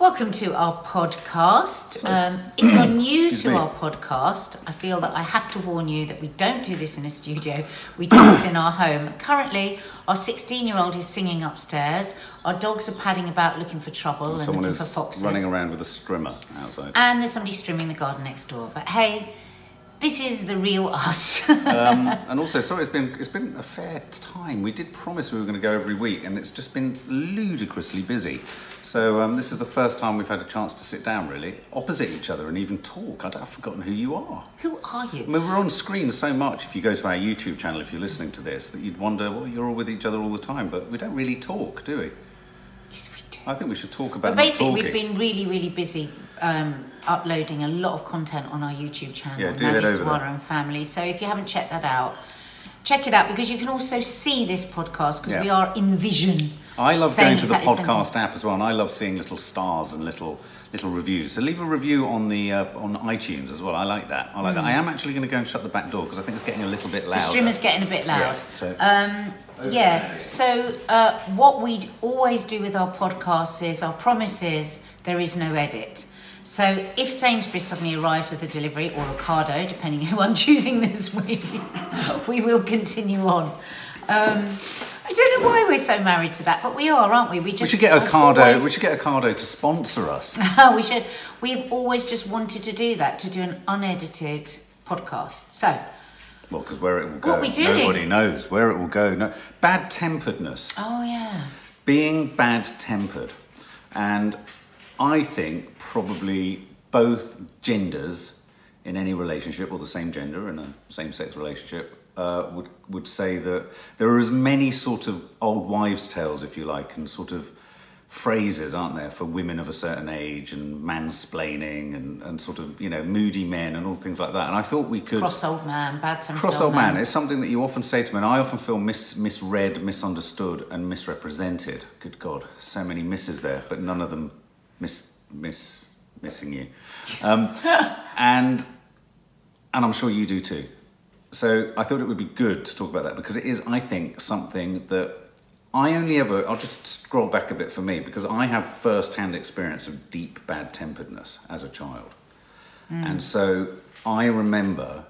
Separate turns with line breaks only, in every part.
Welcome to our podcast. Um, if you're new to
me.
our podcast, I feel that I have to warn you that we don't do this in a studio. We do this in our home. Currently, our 16 year old is singing upstairs. Our dogs are padding about looking for trouble and
Someone
looking for
is
foxes.
running around with a strimmer outside.
And there's somebody strimming the garden next door. But hey, this is the real us.
Um, and also, sorry, it's been it's been a fair time. We did promise we were going to go every week, and it's just been ludicrously busy. So um, this is the first time we've had a chance to sit down, really, opposite each other, and even talk. I'd, I've forgotten who you are.
Who are you?
I mean, we're on screen so much. If you go to our YouTube channel, if you're listening to this, that you'd wonder, well, you're all with each other all the time, but we don't really talk, do we?
Yes, we do.
I think we should talk about
But basically, we've been really, really busy um, uploading a lot of content on our YouTube channel,
Yeah, do
Nadia
over
Swana
there.
and Family. So if you haven't checked that out, check it out because you can also see this podcast because
Yeah.
we are in vision.
I love
saying
going to the
exactly
podcast app as well, and I love seeing little stars and little little reviews. So leave a review on the uh, on iTunes as well. I like that. I like that. I am actually going to go and shut the back door because I think it's getting a little bit
Mm. The
stream
is getting a bit loud.
Yeah, so-
Um, yeah, so uh, what we always do with our podcasts is our promise is there is no edit. So if Sainsbury's suddenly arrives with a delivery or Ocado, depending who I'm choosing this week, we will continue on. Um, I don't know why we're so married to that, but we are, aren't we? We just
we should get Ocado.
always-
We should get Ocado to sponsor us.
we should. We've always just wanted to do that, to do an unedited podcast. So
well, because where it will go,
What we doing?
nobody knows where it will go. No, bad temperedness.
Oh yeah.
being bad tempered, and I think probably both genders in any relationship, or the same gender in a same sex relationship, uh, would, would say that there are as many sort of old wives' tales, if you like, and sort of phrases, aren't there, for women of a certain age and mansplaining and, and sort of, you know, moody men and all things like that. And I thought we could.
Cross old man, bad tempered
Cross old man. It's something that you often say to me, and I often feel mis- misread, misunderstood, and misrepresented. Good God, so many misses there, but none of them miss, miss, missing you. Um, and and I'm sure you do too. So I thought it would be good to talk about that because it is, I think, something that I only ever. I'll just scroll back a bit for me because I have first-hand experience of deep bad temperedness as a child. And so I remember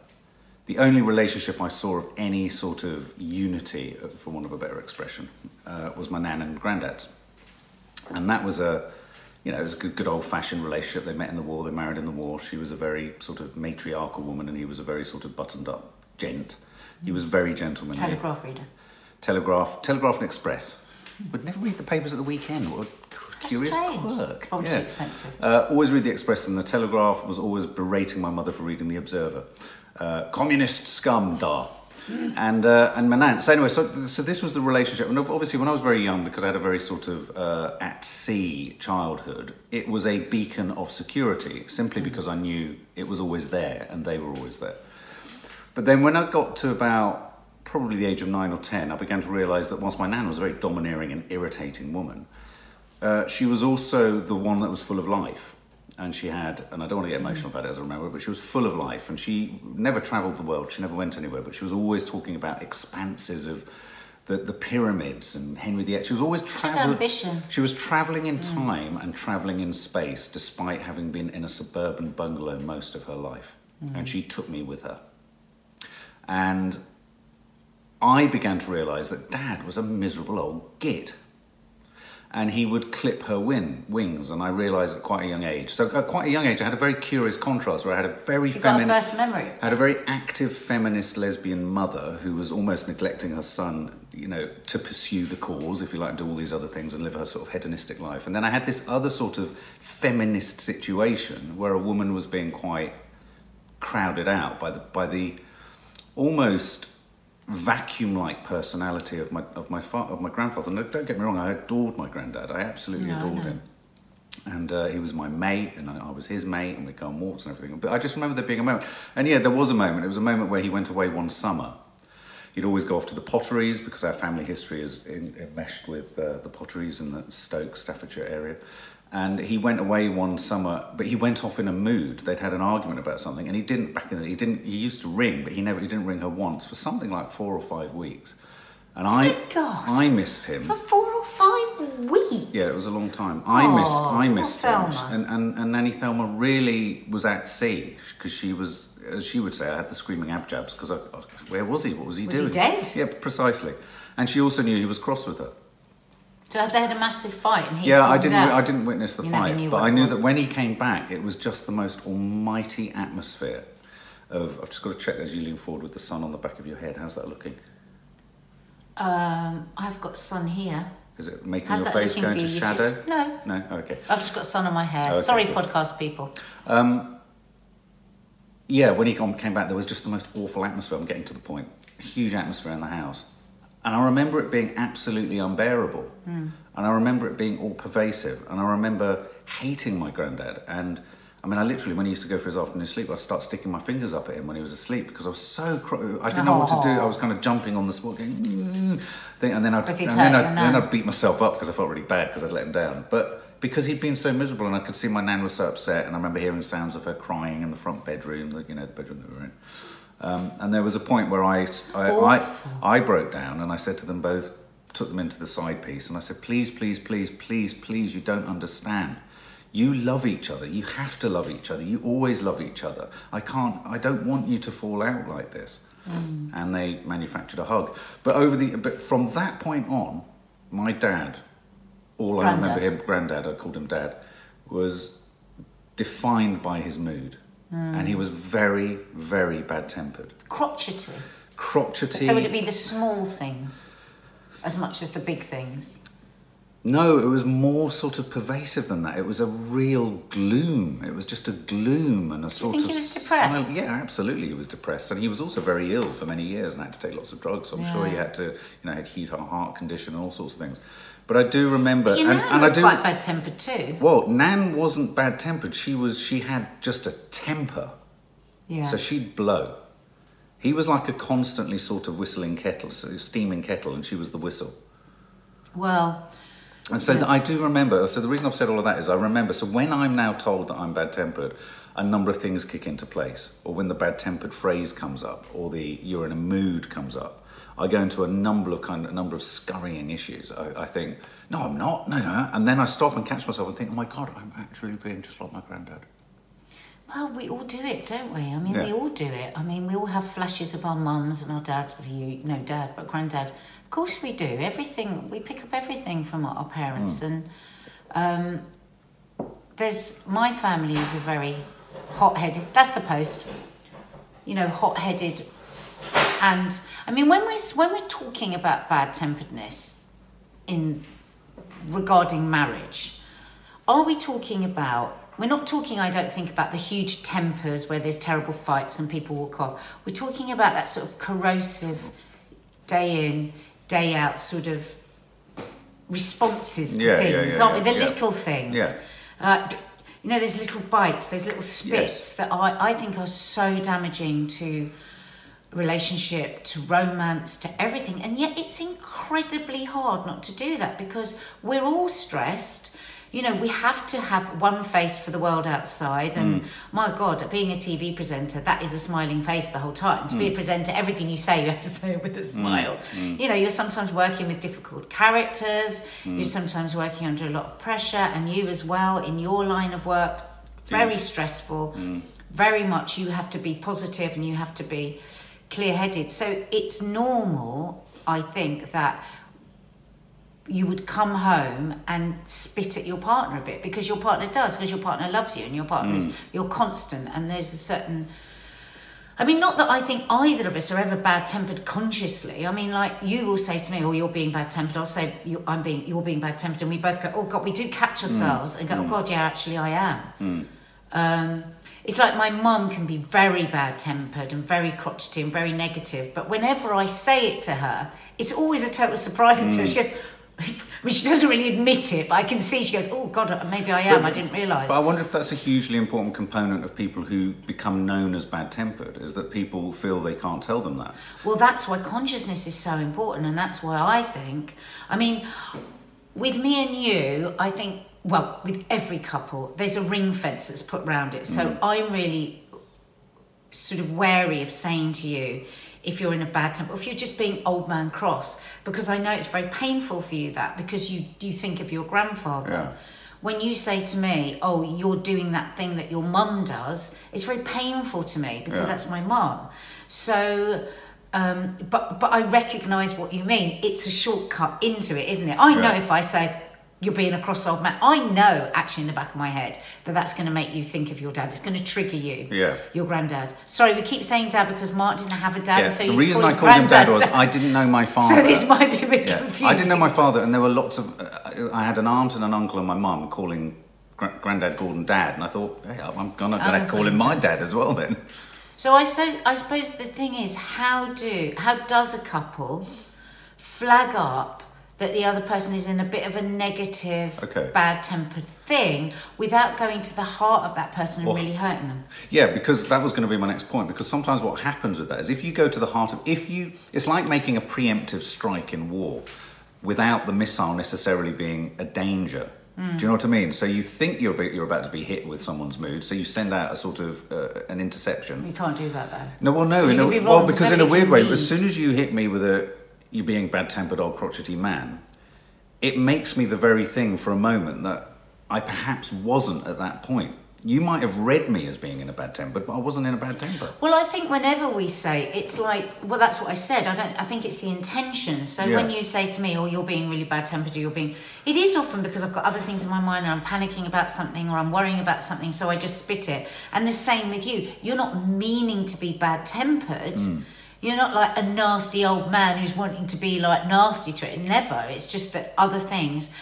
the only relationship I saw of any sort of unity, for want of a better expression, uh, was my nan and granddad's. And that was a, you know, it was a good, good old fashioned relationship. They met in the war, they married in the war. She was a very sort of matriarchal woman and he was a very sort of buttoned up gent. He was very gentlemanly.
Telegraph reader.
Telegraph, Telegraph and Express. Would never read the papers at the weekend. What a curious
strange.
quirk.
Probably too expensive.
Uh, always read the Express, and the Telegraph was always berating my mother for reading the Observer. Uh, communist scum, da. And uh, and my nan. So anyway, so so this was the relationship, and obviously when I was very young, because I had a very sort of uh, at sea childhood, it was a beacon of security, simply because I knew it was always there, and they were always there. But then when I got to about probably the age of nine or ten, I began to realise that whilst my nan was a very domineering and irritating woman, uh, she was also the one that was full of life. And she had, and I don't want to get emotional about it as I remember, but she was full of life. And she never travelled the world, she never went anywhere, but she was always talking about expanses of the, the pyramids and Henry VIII. She was always travelling.
ambition.
She was travelling in time and travelling in space, despite having been in a suburban bungalow most of her life. And she took me with her. And I began to realise that Dad was a miserable old git. And he would clip her win, wings, and I realised at quite a young age. So at quite a young age, I had a very curious contrast where I had a very
You got a
feminine,
first memory.
Had a very active feminist lesbian mother who was almost neglecting her son, you know, to pursue the cause, if you like, do all these other things and live her sort of hedonistic life. And then I had this other sort of feminist situation where a woman was being quite crowded out by the by the almost vacuum-like personality of my of my fa- of my grandfather. And don't get me wrong, I adored my granddad. I absolutely
No,
adored him. And uh, he was my mate, and I, I was his mate, and we'd go on walks and everything. But I just remember there being a moment. And yeah, there was a moment. It was a moment where he went away one summer. He'd always go off to the potteries because our family history is in, enmeshed with uh, the potteries in the Stoke, Staffordshire area. And he went away one summer, but he went off in a mood. They'd had an argument about something, and he didn't back in the. He didn't. He used to ring, but he never. He didn't ring her once for something like four or five weeks. And I,
God.
I missed him.
For four or five weeks.
Yeah, it was a long time. I
Aw,
missed, I missed him,
Thelma.
and, and and Nanny Thelma really was at sea because she was, as she would say, I had the screaming abjabs because I, I- where was he? What was he
Was he dead?
Yeah, precisely. And she also knew he was cross with her.
So they had a massive fight, and he
yeah, I didn't,
out.
I didn't witness the
You
fight, but I knew
was.
that when he came back, it was just the most almighty atmosphere. Of, I've just got to check as you lean forward with the sun on the back of your head. How's that looking?
Um, I've got sun here.
Is it making
How's
your face go into
you?
shadow?
No,
No. Okay.
I've just got sun on my hair.
Okay,
Sorry,
good.
podcast people.
Yeah, when he came back, there was just the most awful atmosphere. I'm getting to the point. Huge atmosphere in the house. And I remember it being absolutely unbearable. And I remember it being all pervasive. And I remember hating my granddad. And I mean, I literally, when he used to go for his afternoon sleep, I'd start sticking my fingers up at him when he was asleep because I was so. Cro- I didn't know what to do. I was kind of jumping on the spot, going, mm, thing, and then I'd, and then I'd, then. I'd beat myself up because I felt really bad because I'd let him down. But because he'd been so miserable and I could see my nan was so upset, and I remember hearing sounds of her crying in the front bedroom, you know, the bedroom that we were in. Um, and there was a point where I, I, I, I broke down and I said to them both, took them into the side piece, and I said, please, please, please, please, please, you don't understand. You love each other. You have to love each other. You always love each other. I can't, I don't want you to fall out like this. And they manufactured a hug. But over the, but from that point on, my dad, all I remember him, granddad, I called him dad, was defined by his mood. And he was very, very bad tempered.
Crotchety.
Crotchety.
So would it be the small things as much as the big things?
No, it was more sort of pervasive than that. It was a real gloom. It was just a gloom and a sort of
he was depressed?
silent- yeah, absolutely, he was depressed, and he was also very ill for many years and had to take lots of drugs. So I'm sure he had to, you know, had heart condition and all sorts of things. But I do remember,
Your
and, and
was
I do.
quite bad tempered too.
Well, Nan wasn't bad tempered. She was. She had just a temper.
Yeah.
So she'd blow. He was like a constantly sort of whistling kettle, s- steaming kettle, and she was the whistle.
well,
And so I do remember. So the reason I've said all of that is I remember. So when I'm now told that I'm bad tempered, a number of things kick into place. Or when the bad tempered phrase comes up, or the you're in a mood comes up, I go into a number of kind, of a number of scurrying issues. I, I think, no, I'm not. No, no. And then I stop and catch myself and think, oh my god, I'm actually being just like my granddad.
well, we all do it, don't we? I mean, we all do it. I mean, we all have flashes of our mums and our dads. You, no dad, but granddad. Of course, we do. Everything we pick up everything from our, parents,
Hmm.
and um, there's my family is a very hot-headed. That's the post. You know, hot-headed, and I mean, when we're when we're talking about bad temperedness in regarding marriage, are we talking about? We're not talking, I don't think, about the huge tempers where there's terrible fights and people walk off. We're talking about that sort of corrosive, day in, day out sort of responses to
Yeah, yeah,
things,
yeah,
aren't we? The
yeah.
little things.
Yeah.
Uh, you know, there's little bites, there's little spits
Yes.
that I, I think are so damaging to relationship, to romance, to everything. And yet it's incredibly hard not to do that because we're all stressed. You know, we have to have one face for the world outside. And mm. my God, being a TV presenter, that is a smiling face the whole time. To be a mm. presenter, everything you say, you have to say it with a mm. smile. You know, you're sometimes working with difficult characters, you're sometimes working under a lot of pressure, and you as well in your line of work, very stressful. Very much you have to be positive and you have to be clear headed. So it's normal, I think, that you would come home and spit at your partner a bit because your partner does, because your partner loves you and your partner is hmm. you're constant and there's a certain I mean, not that I think either of us are ever bad tempered consciously. I mean, like you will say to me, "Oh, you're being bad tempered." I'll say, you, "I'm being, you're being bad tempered," and we both go, "Oh God," we do catch hmm. ourselves and go, "Oh hmm. God, yeah, actually, I am." Um, it's like my mum can be very bad tempered and very crotchety and very negative, but whenever I say it to her, it's always a total surprise to her. She mm. goes, I mean, she doesn't really admit it, but I can see she goes, "Oh God, maybe I am. I didn't realise."
But I wonder if that's a hugely important component of people who become known as bad tempered, is that people feel they can't tell them that.
Well, that's why consciousness is so important, and that's why I think, I mean, with me and you, I think, well, with every couple, there's a ring fence that's put round it. So I'm really sort of wary of saying to you, if you're in a bad temper, if you're just being old man cross, because I know it's very painful for you that because you you think of your grandfather.
Yeah.
When you say to me, "Oh, you're doing that thing that your mum does," it's very painful to me because
Yeah.
that's my mum. So, um, but but I recognise what you mean. It's a shortcut into it, isn't it? I know if I say you're being a cross old man, I know actually in the back of my head that that's going to make you think of your dad. It's going to trigger you.
Yeah.
Your granddad. Sorry, we keep saying dad because Mark didn't have a dad,
Yeah.
so
the reason I called him dad was I didn't know my father.
So this might be a bit
Yeah.
confusing.
I didn't know my father, and there were lots of. Uh, I had an aunt and an uncle and my mum calling gra- Granddad Gordon dad, and I thought, hey, I'm gonna, gonna call him my dad as well then.
So I so I suppose the thing is, how do how does a couple flag up that the other person is in a bit of a negative,
Okay.
bad tempered thing without going to the heart of that person and
Well-
really hurting them?
Yeah, because that was going to be my next point. Because sometimes what happens with that is if you go to the heart of, if you, it's like making a preemptive strike in war without the missile necessarily being a danger. Do you know what I mean? So you think you're about, you're about to be hit with someone's mood, so you send out a sort of uh, an interception.
You can't do that though.
No, well, no, a,
be
well, because in a weird way,
read.
as soon as you hit me with a you being bad-tempered old crotchety man, it makes me the very thing for a moment that I perhaps wasn't at that point. You might have read me as being in a bad temper, but I wasn't in a bad temper.
Well, I think whenever we say it's like, well, that's what I said. I don't. I think it's the intention. So
Yeah.
when you say to me, "Oh, you're being really bad tempered," or "You're being," it is often because I've got other things in my mind and I'm panicking about something or I'm worrying about something, so I just spit it. And the same with you. You're not meaning to be bad tempered.
Mm.
You're not like a nasty old man who's wanting to be like nasty to it. Never. It's just that other things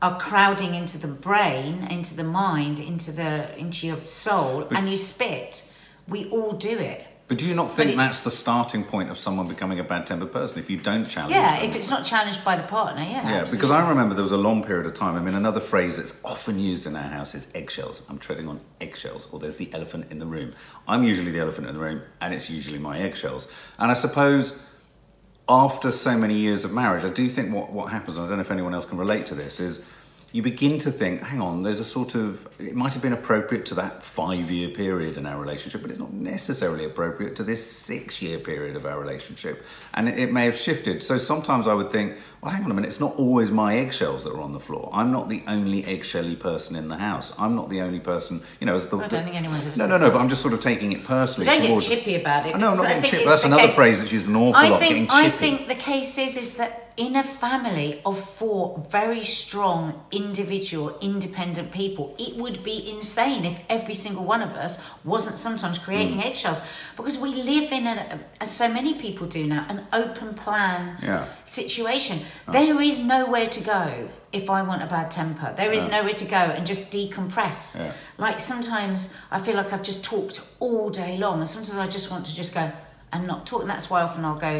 are crowding into the brain, into the mind, into the into your soul, and you spit. We all do it.
But do you not think that's the starting point of someone becoming a bad-tempered person if you don't challenge it?
Yeah,
them?
if it's not challenged by the partner, yeah.
Yeah,
absolutely.
because I remember there was a long period of time. I mean, another phrase that's often used in our house is eggshells. I'm treading on eggshells, or there's the elephant in the room. I'm usually the elephant in the room, and it's usually my eggshells. And I suppose after so many years of marriage, I do think what, what happens, and I don't know if anyone else can relate to this, is you begin to think, hang on, there's a sort of, it might have been appropriate to that five year period in our relationship, but it's not necessarily appropriate to this six year period of our relationship. And it, it may have shifted. So sometimes I would think, well, hang on a minute, it's not always my eggshells that are on the floor. I'm not the only eggshelly person in the house. I'm not the only person, you know, as the.
I don't think anyone's ever
No,
said
no, no, but I'm just sort of taking it personally.
Don't get chippy about it.
Know, I'm not
I
getting chippy. That's another
case-
phrase that's used an awful
I
lot,
think, I think the case is, is that in a family of four very strong, individual, independent people, it would be insane if every single one of us wasn't sometimes
Mm.
creating eggshells. Because we live in, a, as so many people do now, an open plan
Yeah.
situation. There is nowhere to go if I want a bad temper. There is nowhere to go and just decompress.
Yeah.
Like sometimes I feel like I've just talked all day long, and sometimes I just want to just go and not talk. And that's why often I'll go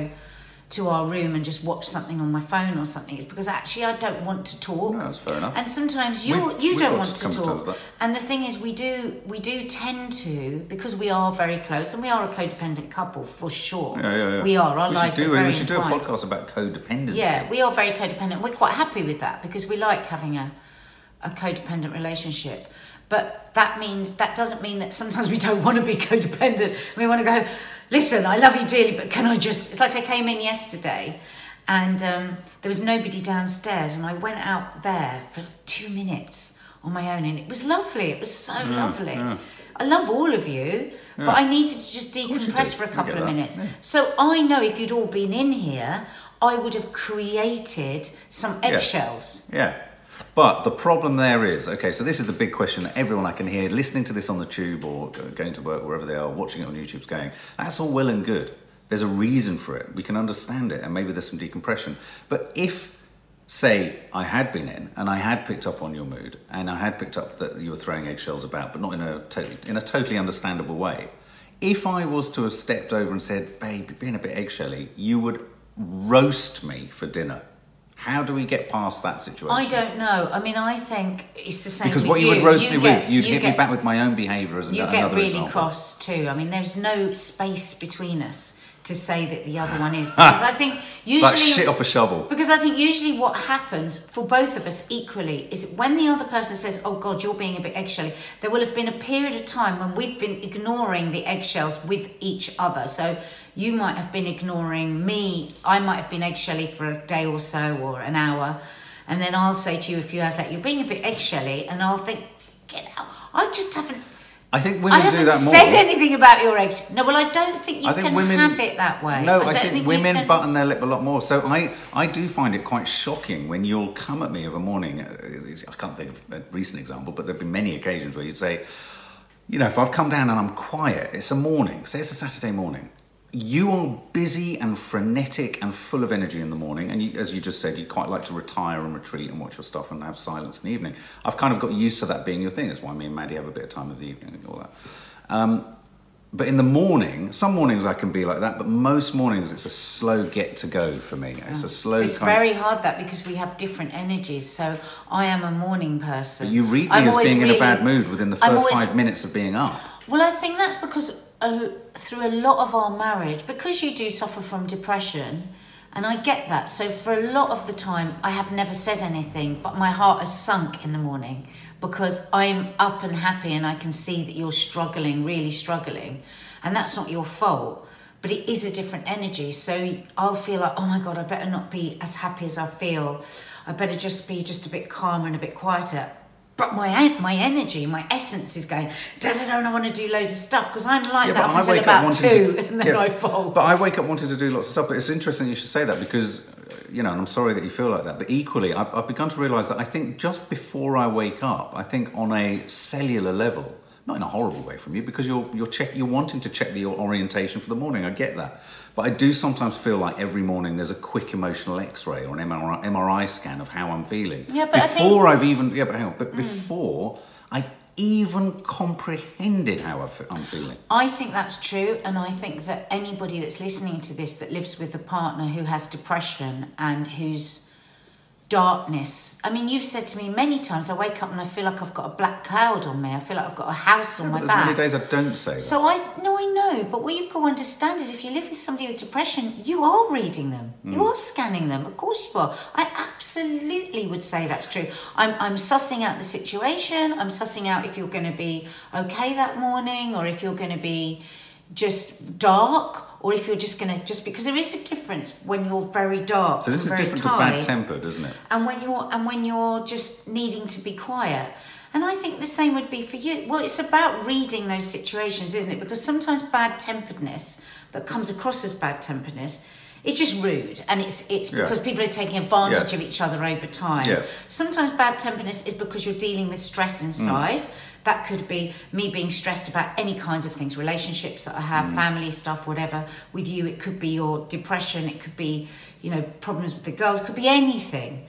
to our room and just watch something on my phone or something. It's because actually I don't want to talk.
No, that's fair enough.
And sometimes you
We've-
you
we've
don't want
to
to talk. And the thing is, we do we do tend to because we are very close and we are a codependent couple for sure.
Yeah, yeah, yeah.
We are. Our
we
lives
should do,
are very
We should do a podcast about codependency.
Yeah, we are very codependent. We're quite happy with that because we like having a, a codependent relationship. But that means that doesn't mean that sometimes we don't want to be codependent. We want to go, listen, I love you dearly, but can I just? It's like I came in yesterday, and um, there was nobody downstairs, and I went out there for two minutes on my own, and it was lovely. It was so lovely. I love all of you, but I needed to just decompress for a couple of minutes.
Yeah.
So I know if you'd all been in here, I would have created some eggshells.
Yeah. But the problem there is okay, so this is the big question that everyone I can hear listening to this on the tube or going to work, wherever they are, watching it on YouTube's going, that's all well and good. There's a reason for it. We can understand it, and maybe there's some decompression. But if, say, I had been in and I had picked up on your mood and I had picked up that you were throwing eggshells about, but not in a, totally, in a totally understandable way, if I was to have stepped over and said, babe, being a bit eggshelly, you would roast me for dinner. How do we get past that situation?
I don't know. I mean, I think it's the same
Because what you would roast me
get-
with, you'd
you
hit
get,
me back with my own behaviour as an-
You
another
get really
example.
cross too. I mean, there's no space between us to say that the other one is because I think usually
like shit off a shovel.
because I think usually what happens for both of us equally is when the other person says, "Oh God, you're being a bit eggshelly," there will have been a period of time when we've been ignoring the eggshells with each other. So you might have been ignoring me. I might have been eggshelly for a day or so or an hour, and then I'll say to you a few hours later, "You're being a bit eggshelly," and I'll think, "Get out! I just haven't."
I think women
haven't
do that more.
said anything about your eggs. No, well, I don't think you
I think
can
women
have it that way.
No, I,
don't
think,
you
women
can-
button their lip a lot more. So I, I do find it quite shocking when you'll come at me of a morning. uh, I can't think of a recent example, but there've been many occasions where you'd say, you know, if I've come down and I'm quiet, it's a morning. Say it's a Saturday morning. You are busy and frenetic and full of energy in the morning, and you, as you just said, you quite like to retire and retreat and watch your stuff and have silence in the evening. I've kind of got used to that being your thing. That's why me and Maddie have a bit of time of the evening and all that. Um, but in the morning, some mornings I can be like that, but most mornings it's a slow get to go for me. It's a slow
It's very hard that because we have different energies. So I am a morning person.
But you read me
I'm
as
always
being in a bad mood within the first
always-
five minutes of being up.
Well, I think that's because a, through a lot of our marriage, because you do suffer from depression, and I get that. So for a lot of the time, I have never said anything, but my heart has sunk in the morning because I'm up and happy, and I can see that you're struggling, really struggling, and that's not your fault. But it is a different energy. So I'll feel like, oh my God, I better not be as happy as I feel. I better just be just a bit calmer and a bit quieter but my my energy, my essence is going. Da da da. And I want to do loads of stuff because I'm like that until about two, and then
yeah,
I fold.
But I wake up wanting to do lots of stuff. But it's interesting you should say that because, uh, you know, and I'm sorry that you feel like that. But equally, I've, I've begun to realise that I think just before I wake up, I think on a cellular level, not in a horrible way from you, because you're you're check you're wanting to check the your orientation for the morning. I get that. But I do sometimes feel like every morning there's a quick emotional X-ray or an MRI, MRI scan of how I'm feeling.
Yeah, but I
before
think-
I've even yeah, but hang on, but mm. before I've even comprehended how I'm feeling.
I think that's true, and I think that anybody that's listening to this that lives with a partner who has depression and whose darkness. I mean, you've said to me many times, I wake up and I feel like I've got a black cloud on me. I feel like I've got a house on my
There's
back.
many days I don't say that.
So I no, I know, but what you've got to understand is if you live with somebody with depression, you are reading them,
Mm.
you are scanning them. Of course you are. I absolutely would say that's true. I'm I'm sussing out the situation. I'm sussing out if you're going to be okay that morning, or if you're going to be just dark, or if you're just going to just because there is a difference when you're very dark.
So this is different to
tired
bad tempered, isn't it?
and when you're and when you're just needing to be quiet and i think the same would be for you well it's about reading those situations isn't it because sometimes bad temperedness that comes across as bad temperedness it's just rude and it's it's
Yeah.
because people are taking advantage
Yeah.
of each other over time
Yeah.
sometimes bad temperedness is because you're dealing with stress inside mm. That could be me being stressed about any kinds of things relationships that i have family stuff whatever with you. It could be your depression. It could be you know problems with the girls. It could be anything.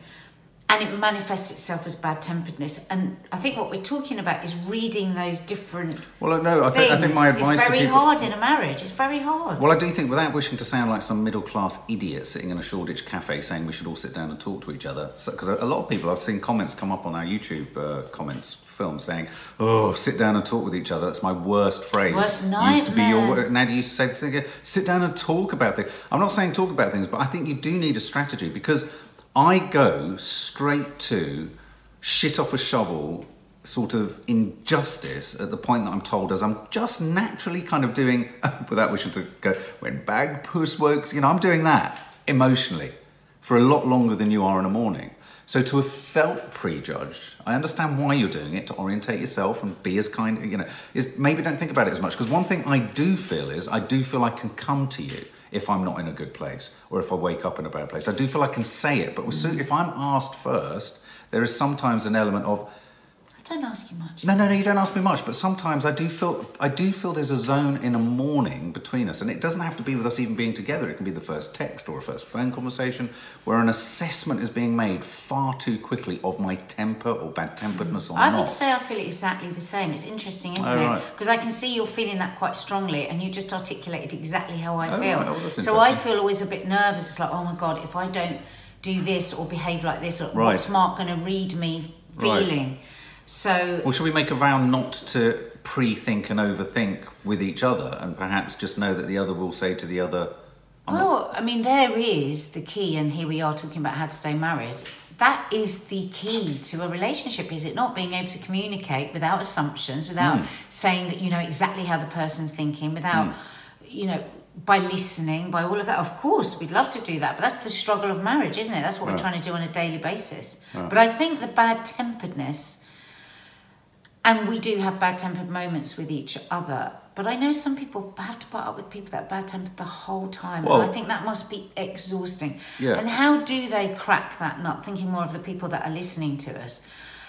And it manifests itself as bad temperedness. And i think what we're talking about is reading those different
Well, no, I, think I think my advice
it's very
people.
hard in a marriage. It's very hard.
Well, I do think, without wishing to sound like some middle class idiot sitting in a Shoreditch cafe saying we should all sit down and talk to each other, because a lot of people, I've seen comments come up on our YouTube uh, comments film saying, "Oh, sit down and talk with each other." That's my worst phrase.
Worst nightmare.
Used to be your Nadia used to say this thing. again, Sit down and talk about things. I'm not saying talk about things, but I think you do need a strategy because I go straight to shit off a shovel sort of injustice at the point that I'm told as I'm just naturally kind of doing without wishing to go when bag puss works you know I'm doing that emotionally for a lot longer than you are in a morning so to have felt prejudged I understand why you're doing it to orientate yourself and be as kind you know is maybe don't think about it as much because one thing I do feel is I do feel I can come to you if I'm not in a good place or if I wake up in a bad place. I do feel I can say it but if I'm asked first there is sometimes an element of
i don't ask you much
no, no, no. You don't ask me much, but sometimes I do feel I do feel there's a zone in a morning between us, and it doesn't have to be with us even being together. It can be the first text or a first phone conversation where an assessment is being made far too quickly of my temper or bad temperedness or
I
not.
I would say I feel exactly the same. It's interesting, isn't
Oh,
it?
right.
Because I can see you're feeling that quite strongly, and you just articulated exactly how I
Oh,
feel.
right. Oh,
so I feel always a bit nervous. It's like, oh my god, if I don't do this or behave like this, or
Right.
what's Mark going to read me
Right.
So
Well, should we make a vow not to pre-think and overthink with each other, and perhaps just know that the other will say to the other
Well, I mean, there is the key, and here we are talking about how to stay married. That is the key to a relationship, is it not? Being able to communicate without assumptions, without hmm. saying that you know exactly how the person's thinking, without, hmm. you know, by listening, by all of that. Of course, we'd love to do that, but that's the struggle of marriage, isn't it? That's what we're trying to do on a daily basis. But I think the bad temperedness and we do have bad tempered moments with each other. But I know some people have to put up with people that are bad tempered the whole time.
Well-
and I think that must be exhausting.
Yeah.
And how do they crack that nut? Thinking more of the people that are listening to us.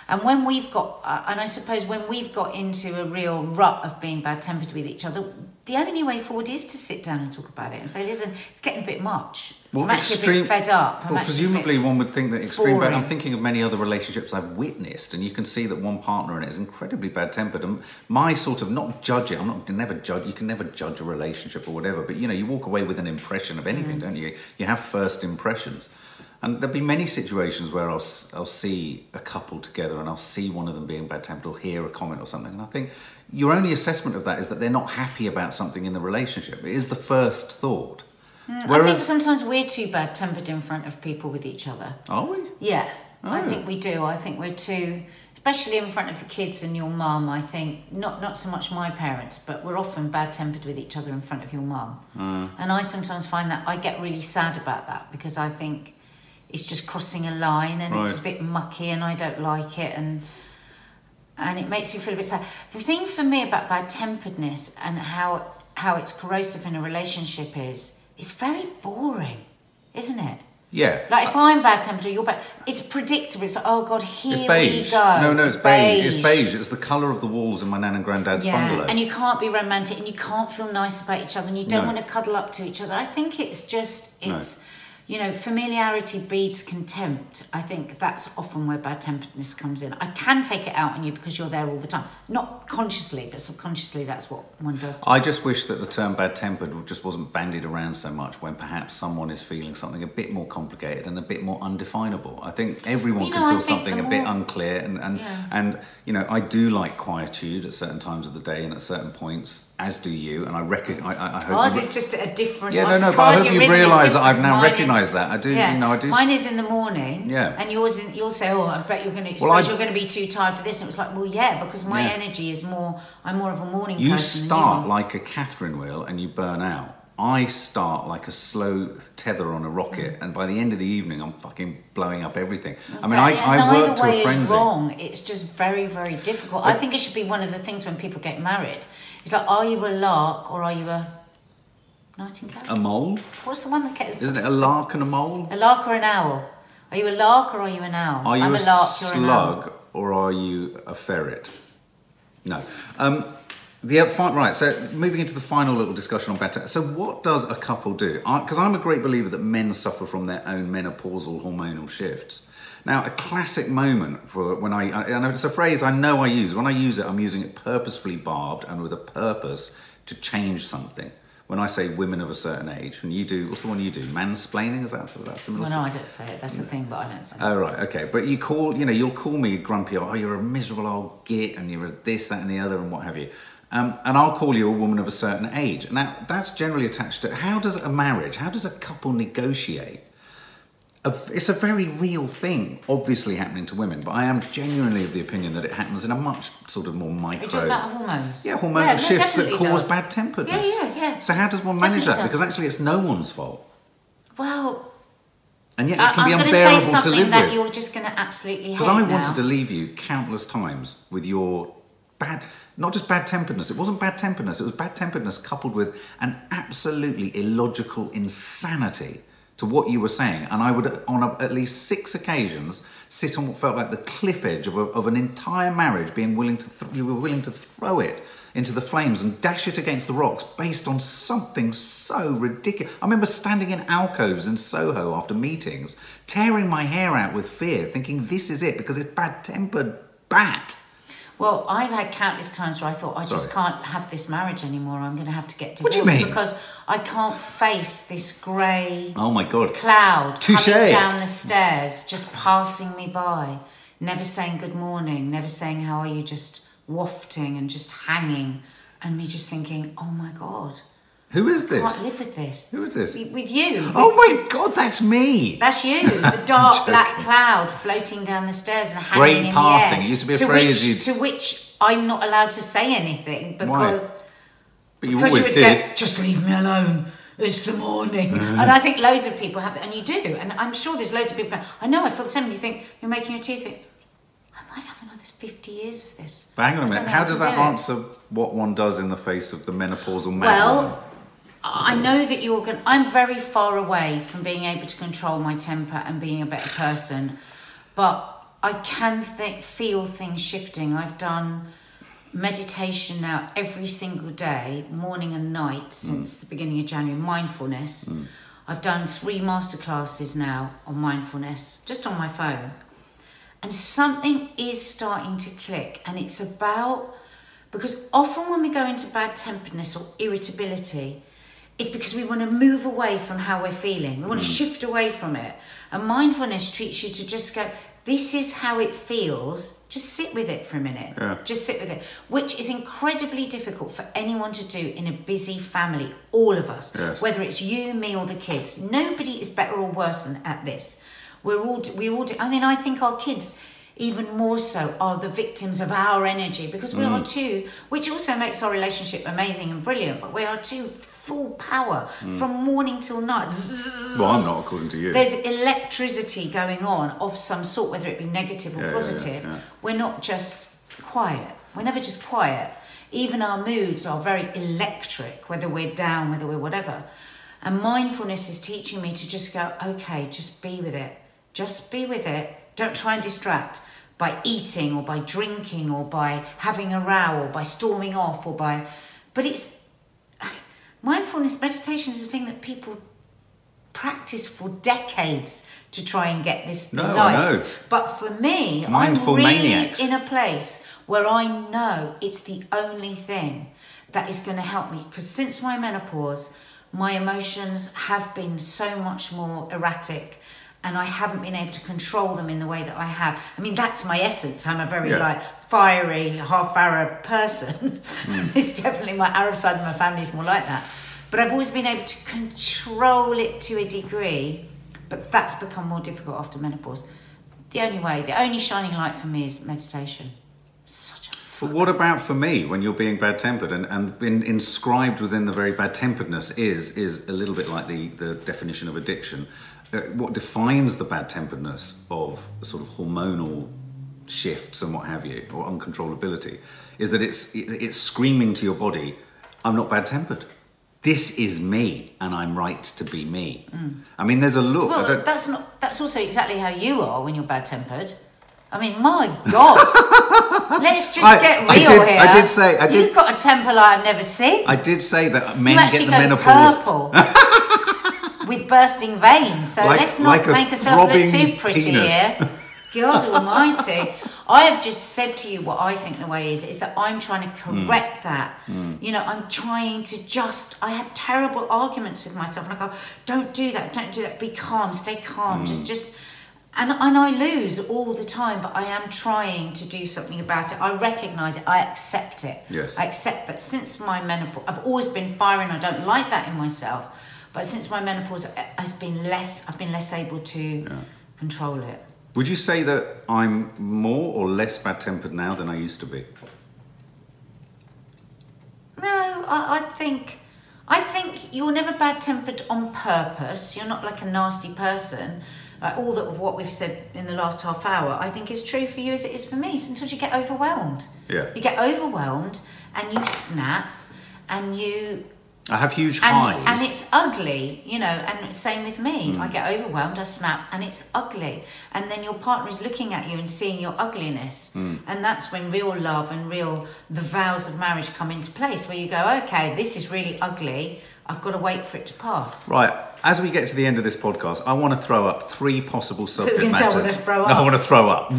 And when we've got, uh, and I suppose when we've got into a real rut of being bad tempered with each other, the only way forward is to sit down and talk about it and say, listen, it's getting a bit much. I'm actually a bit fed up. I'm
well,
a bit-
presumably one would think that extreme. Bad, I'm thinking of many other relationships I've witnessed, and you can see that one partner in it is incredibly bad tempered. And my sort of not judge it. I'm not never judge. You can never judge a relationship or whatever. But you know, you walk away with an impression of anything,
Mm.
don't you? You have first impressions. And there'll be many situations where I'll, I'll see a couple together and I'll see one of them being bad tempered or hear a comment or something. And I think your only assessment of that is that they're not happy about something in the relationship. It is the first thought.
I think sometimes we're too bad tempered in front of people with each other.
are we?
Yeah, I
Oh.
think we do. I think we're too, especially in front of the kids and your mum. I think not not so much my parents, but we're often bad tempered with each other in front of your mum.
Mm.
And I sometimes find that I get really sad about that because I think it's just crossing a line and it's a bit mucky and I don't like it and and it makes me feel a bit sad. The thing for me about bad temperedness and how how it's corrosive in a relationship is it's very boring, isn't it?
Yeah.
Like if I'm bad tempered or you're bad, it's predictable. It's like, oh god, here
It's beige.
we go.
No, no, it's, beige. It's beige. It's the colour of the walls in my nan and granddad's
Yeah,
bungalow.
and you can't be romantic and you can't feel nice about each other and you don't
No.
want to cuddle up to each other. I think it's just
No.
You know familiarity breeds contempt. I think that's often where bad temperedness comes in. I can take it out on you because you're there all the time, not consciously, but subconsciously. That's what one does.
I just wish that the term bad tempered just wasn't bandied around so much when perhaps someone is feeling something a bit more complicated and a bit more undefinable. I think everyone
You
can
know, I
feel something a bit unclear and, and,
Yeah.
and you know, I do like quietude at certain times of the day and at certain points, as do you, and I reckon I, I, hope
Ours is just a different.
Yeah, no, no, but I hope
is
realised that I've now
Mine is-
recognised that. I do- you know, I do-
Mine is in the morning.
Yeah.
And yours, in, you'll say, "Oh, I bet you're going to.
Well, I-
you're going to be too tired for this." And it was like, "Well, yeah, because my
Yeah.
energy is more. I'm more of a morning
You
person."
start
than
like a Catherine wheel and you burn out. I start like a slow tether on a rocket, and by the end of the evening, I'm fucking blowing up everything.
you
I mean, I, I
yeah,
work to a
is
frenzy.
wrong. It's just very, very difficult. I think it should be one of the things when people get married. It's like, are you a lark or are you a nightingale?
A mole?
What's the one that gets
Isn't it a lark and a mole?
a lark or an owl? Are you a lark or are you an owl?
Are you
I'm
a,
a lark. You're an owl.
slug or are you a ferret? No. Um, the oth- right. So moving into the final little discussion on better. So what does a couple do? Because I'm a great believer that men suffer from their own menopausal hormonal shifts. Now, a classic moment for when I- and it's a phrase I know I use. When I use it, I'm using it purposefully barbed and with a purpose to change something. When I say women of a certain age, when you do, what's the one you do? Mansplaining? Is that, is that similar?
Well, no, I don't say it. That's the thing, but I don't say it.
Oh right, okay. But you call, you know, you'll call me grumpy. Oh, you're a miserable old git, and you're a this, that, and the other, and what have you. Um, and I'll call you a woman of a certain age. Now that's generally attached to how does a marriage, how does a couple negotiate? A, it's a very real thing, obviously happening to women. But I am genuinely of the opinion that it happens in a much sort of more micro.
talking about hormones?
yeah, hormonal
Yeah,
shifts that cause
does.
bad temperedness.
Yeah, yeah, yeah.
So how does one manage
Definitely
that?
does.
Because actually, it's no one's fault,
Well,
and yet it
I,
can be
I'm going to
unbearable
say
to
something
live
that
with.
you're just going to absolutely hate
Because I
now.
wanted to leave you countless times with your bad, not just bad temperedness. It wasn't bad temperedness. It was bad temperedness coupled with an absolutely illogical insanity to what you were saying. And I would, on a, at least six occasions, sit on what felt like the cliff edge of, a, of an entire marriage, being willing to, th- you were willing to throw it into the flames and dash it against the rocks based on something so ridiculous. I remember standing in alcoves in Soho after meetings, tearing my hair out with fear, thinking this is it because it's bad tempered bat.
Well, I've had countless times where I thought I just can't have this marriage anymore. I'm going to have to get divorced.
What do you mean?
because I can't face this grey
Oh my god.
cloud
Touche.
coming down the stairs, just passing me by, never saying good morning, never saying how are you, just wafting and just hanging, and me just thinking, oh my god,
Who is this?
Can't live with this.
Who is this?
With with you.
Oh my god, that's me!
That's you, the dark black cloud floating down the stairs and hanging
Great
in
passing.
the air.
It used to be a
to
phrase
which,
you'd-
To which I'm not allowed to say anything because
But you
because
always
you
did.
go, just leave me alone. It's the morning,
Mm.
and I think loads of people have that, and you do, and I'm sure there's loads of people. I know I feel the same. You think you're making your teeth. Think I might have another 50 years of this.
But hang on a minute, how does that
it.
answer what one does in the face of the menopausal man?
Well, I know that you're going. I'm very far away from being able to control my temper and being a better person, but I can th- feel things shifting. I've done meditation now every single day, morning and night, mm. since the beginning of January. Mindfulness. Mm. I've done three masterclasses now on mindfulness, just on my phone, and something is starting to click, and it's about because often when we go into bad temperedness or irritability, it's because we want to move away from how we're feeling. We want to mm. shift away from it. And mindfulness treats you to just go, this is how it feels. Just sit with it for a minute.
Yeah.
Just sit with it, which is incredibly difficult for anyone to do in a busy family, all of us,
Yes.
whether it's you, me, or the kids. Nobody is better or worse than at this. We're all, we're all, I mean, I think our kids even more so are the victims of our energy because we are mm. too, which also makes our relationship amazing and brilliant, but we are too full power mm. from morning till night.
well, I'm not according to you.
There's electricity going on of some sort, whether it be negative or
yeah,
positive.
yeah, yeah.
We're not just quiet. We're never just quiet. Even our moods are very electric, whether we're down, whether we're whatever. And mindfulness is teaching me to just go, okay, just be with it. Just be with it. Don't try and distract by eating or by drinking or by having a row or by storming off or by. But it's. Mindfulness meditation is a thing that people practice for decades to try and get this
No, I
right.
know.
But for me,
Mindful
I'm really
maniacs.
in a place where I know it's the only thing that is going to help me. Because since my menopause, my emotions have been so much more erratic. And I haven't been able to control them in the way that I have. I mean, that's my essence. I'm a very
Yeah.
like fiery, half Arab person.
Hmm.
it's definitely my Arab side of my family is more like that. But I've always been able to control it to a degree. But that's become more difficult after menopause. The only way, the only shining light for me is meditation. Such a
But what about for me when you're being bad tempered and, and in, inscribed within the very bad temperedness is is a little bit like the, the definition of addiction. Uh, what defines the bad temperedness of sort of hormonal shifts and what have you, or uncontrollability, is that it's it, it's screaming to your body, "I'm not bad tempered. This is me, and I'm right to be me." I mean, there's a look.
Well, that's not. That's also exactly how you are when you're bad tempered. I mean, my God. Let's just
I-
get real
I did-
here.
I did say- I did-
You've got a temper like I've never seen.
I did say that men get the
go
menopause.
purple bursting veins. So
Like-
let's not
like
make ourselves look too pretty
penis.
here. God Almighty. I have just said to you what I think the way is, is that I'm trying to
Hmm.
correct that. You know, I'm trying to just, I have terrible arguments with myself. And I go, don't do that, don't do that, be calm, stay calm,
Hmm.
just, just, and, and I lose all the time, but I am trying to do something about it. I recognize it, I accept it.
Yes.
I accept that since my menopause, I've always been firing, I don't like that in myself, but since my menopause uh, has been less, I've been less able to control it.
Would you say that I'm more or less bad tempered now than I used to be?
No, I, I think I think you're never bad tempered on purpose. You're not like a nasty person. Like all that of what we've said in the last half hour, I think is true for you as it is for me. Sometimes you get overwhelmed.
Yeah.
You get overwhelmed and you snap and you
I have huge highs.
and, and it's ugly, you know, and same with me. I get overwhelmed, I snap, and it's ugly. And then your partner is looking at you and seeing your ugliness. And that's when real love and real, the vows of marriage come into place, where you go, okay, this is really ugly. I've got to wait for it to pass.
Right, as we get to the end of this podcast, I want to throw up three possible subject
gonna I
matters.
wanna throw
No, I
up.
want to throw up.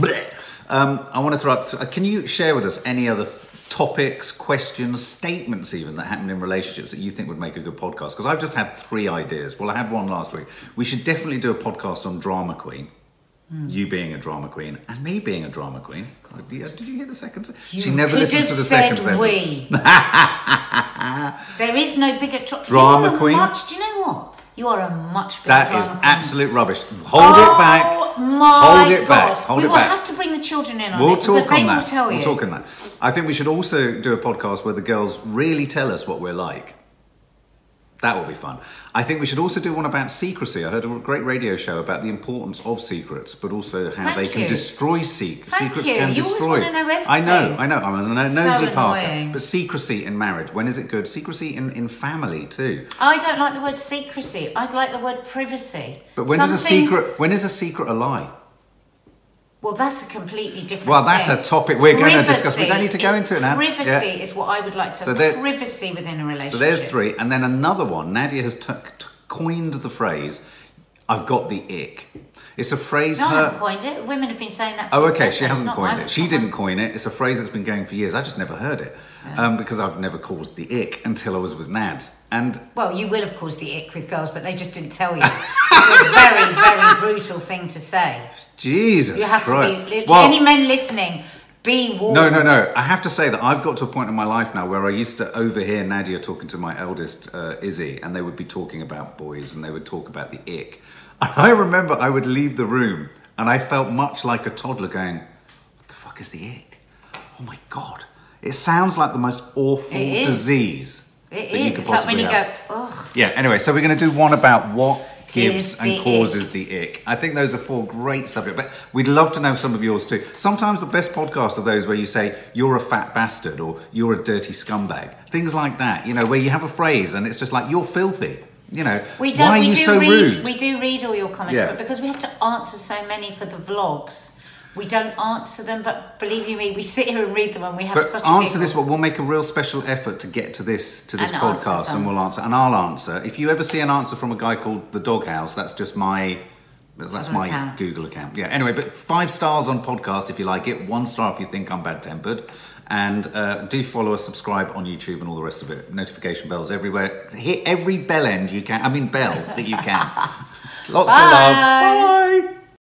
Um, I want to throw up. th- can you share with us any other th- topics, questions, statements, even that happen in relationships that you think would make a good podcast? Because I've just had three ideas. Well, I had one last week. We should definitely do a podcast on drama queen.
Hmm.
You being a drama queen and me being a drama queen. God, Did you hear the second? se-
You
she never listens to the
said
second sentence.
we. there is no bigger tr-
Drama
you
queen?
Much, do you know what? You are a much bigger
That is absolute rubbish. Hold it oh back.
Oh my
Hold it
God.
back. Hold
we
it
will
back.
have to bring the children in on
We'll
it because
talk
they
on
will
that.
tell
We'll
you.
talk on that. I think we should also do a podcast where the girls really tell us what we're like. That will be fun. I think we should also do one about secrecy. I heard a great radio show about the importance of secrets, but also how
Thank
they can
you.
destroy sec-
Thank
secrets.
you.
Can
You
destroy.
know
I know. I know. I'm a no-
So
nosy Parker.
annoying.
But secrecy in marriage. When is it good? Secrecy in, in family too.
I don't like the word secrecy. I'd like the word privacy.
But when
Some
does a
things-
secret? When is a secret a lie?
Well, that's a completely different.
Well, that's
thing.
a topic we're gonna discuss. We don't need to go into it now.
Privacy
Yeah.
is what I would like to.
So there-
privacy within a relationship.
So there's three, and then another one. Nadia has t- t- coined the phrase, "I've got the ick." It's a phrase
No, I haven't coined it. Women have been saying that.
Oh, okay. She hasn't coined it. She didn't coin it. It's a phrase that's been going for years. I just never heard it um, because I've never caused the ick until I was with Nads. And
Well, you will, of course, the ick with girls, but they just didn't tell you. it's a very, very brutal thing to say.
Jesus
You have
Christ.
to be.
Well,
any men listening, be warned.
No, no, no. I have to say that I've got to a point in my life now where I used to overhear Nadia talking to my eldest uh, Izzy, and they would be talking about boys, and they would talk about the ick. And I remember I would leave the room, and I felt much like a toddler going, "What the fuck is the ick? Oh my god! It sounds like the most awful
It is.
disease
It
that you
is.
could
It's like when
possibly
you
have.
go, ugh.
Yeah, anyway, so we're going to do one about what gives and causes the ick. I think those are four great subjects, but we'd love to know some of yours too. Sometimes the best podcasts are those where you say, you're a fat bastard or you're a dirty scumbag. Things like that, you know, where you have a phrase and it's just like, you're filthy. You know,
We don't.
why are
we
you
do
so
read.
rude?
We do read all your comments,
Yeah.
but because we have to answer so many for the vlogs, we don't answer them. But believe you me, we sit here and read them, and we have
But
such a
answer this one. We'll make a real special effort to get to this to this
And
podcast, and we'll answer. And I'll answer. If you ever see an answer from a guy called the Doghouse, that's just my that's
Other
my
account.
Google account. Yeah. Anyway, but five stars on podcast if you like it. One star if you think I'm bad tempered. And uh, do follow us, subscribe on YouTube, and all the rest of it. Notification bells everywhere. Hit every bell end you can. I mean bell that you can. Lots of love.
Bye.
Bye.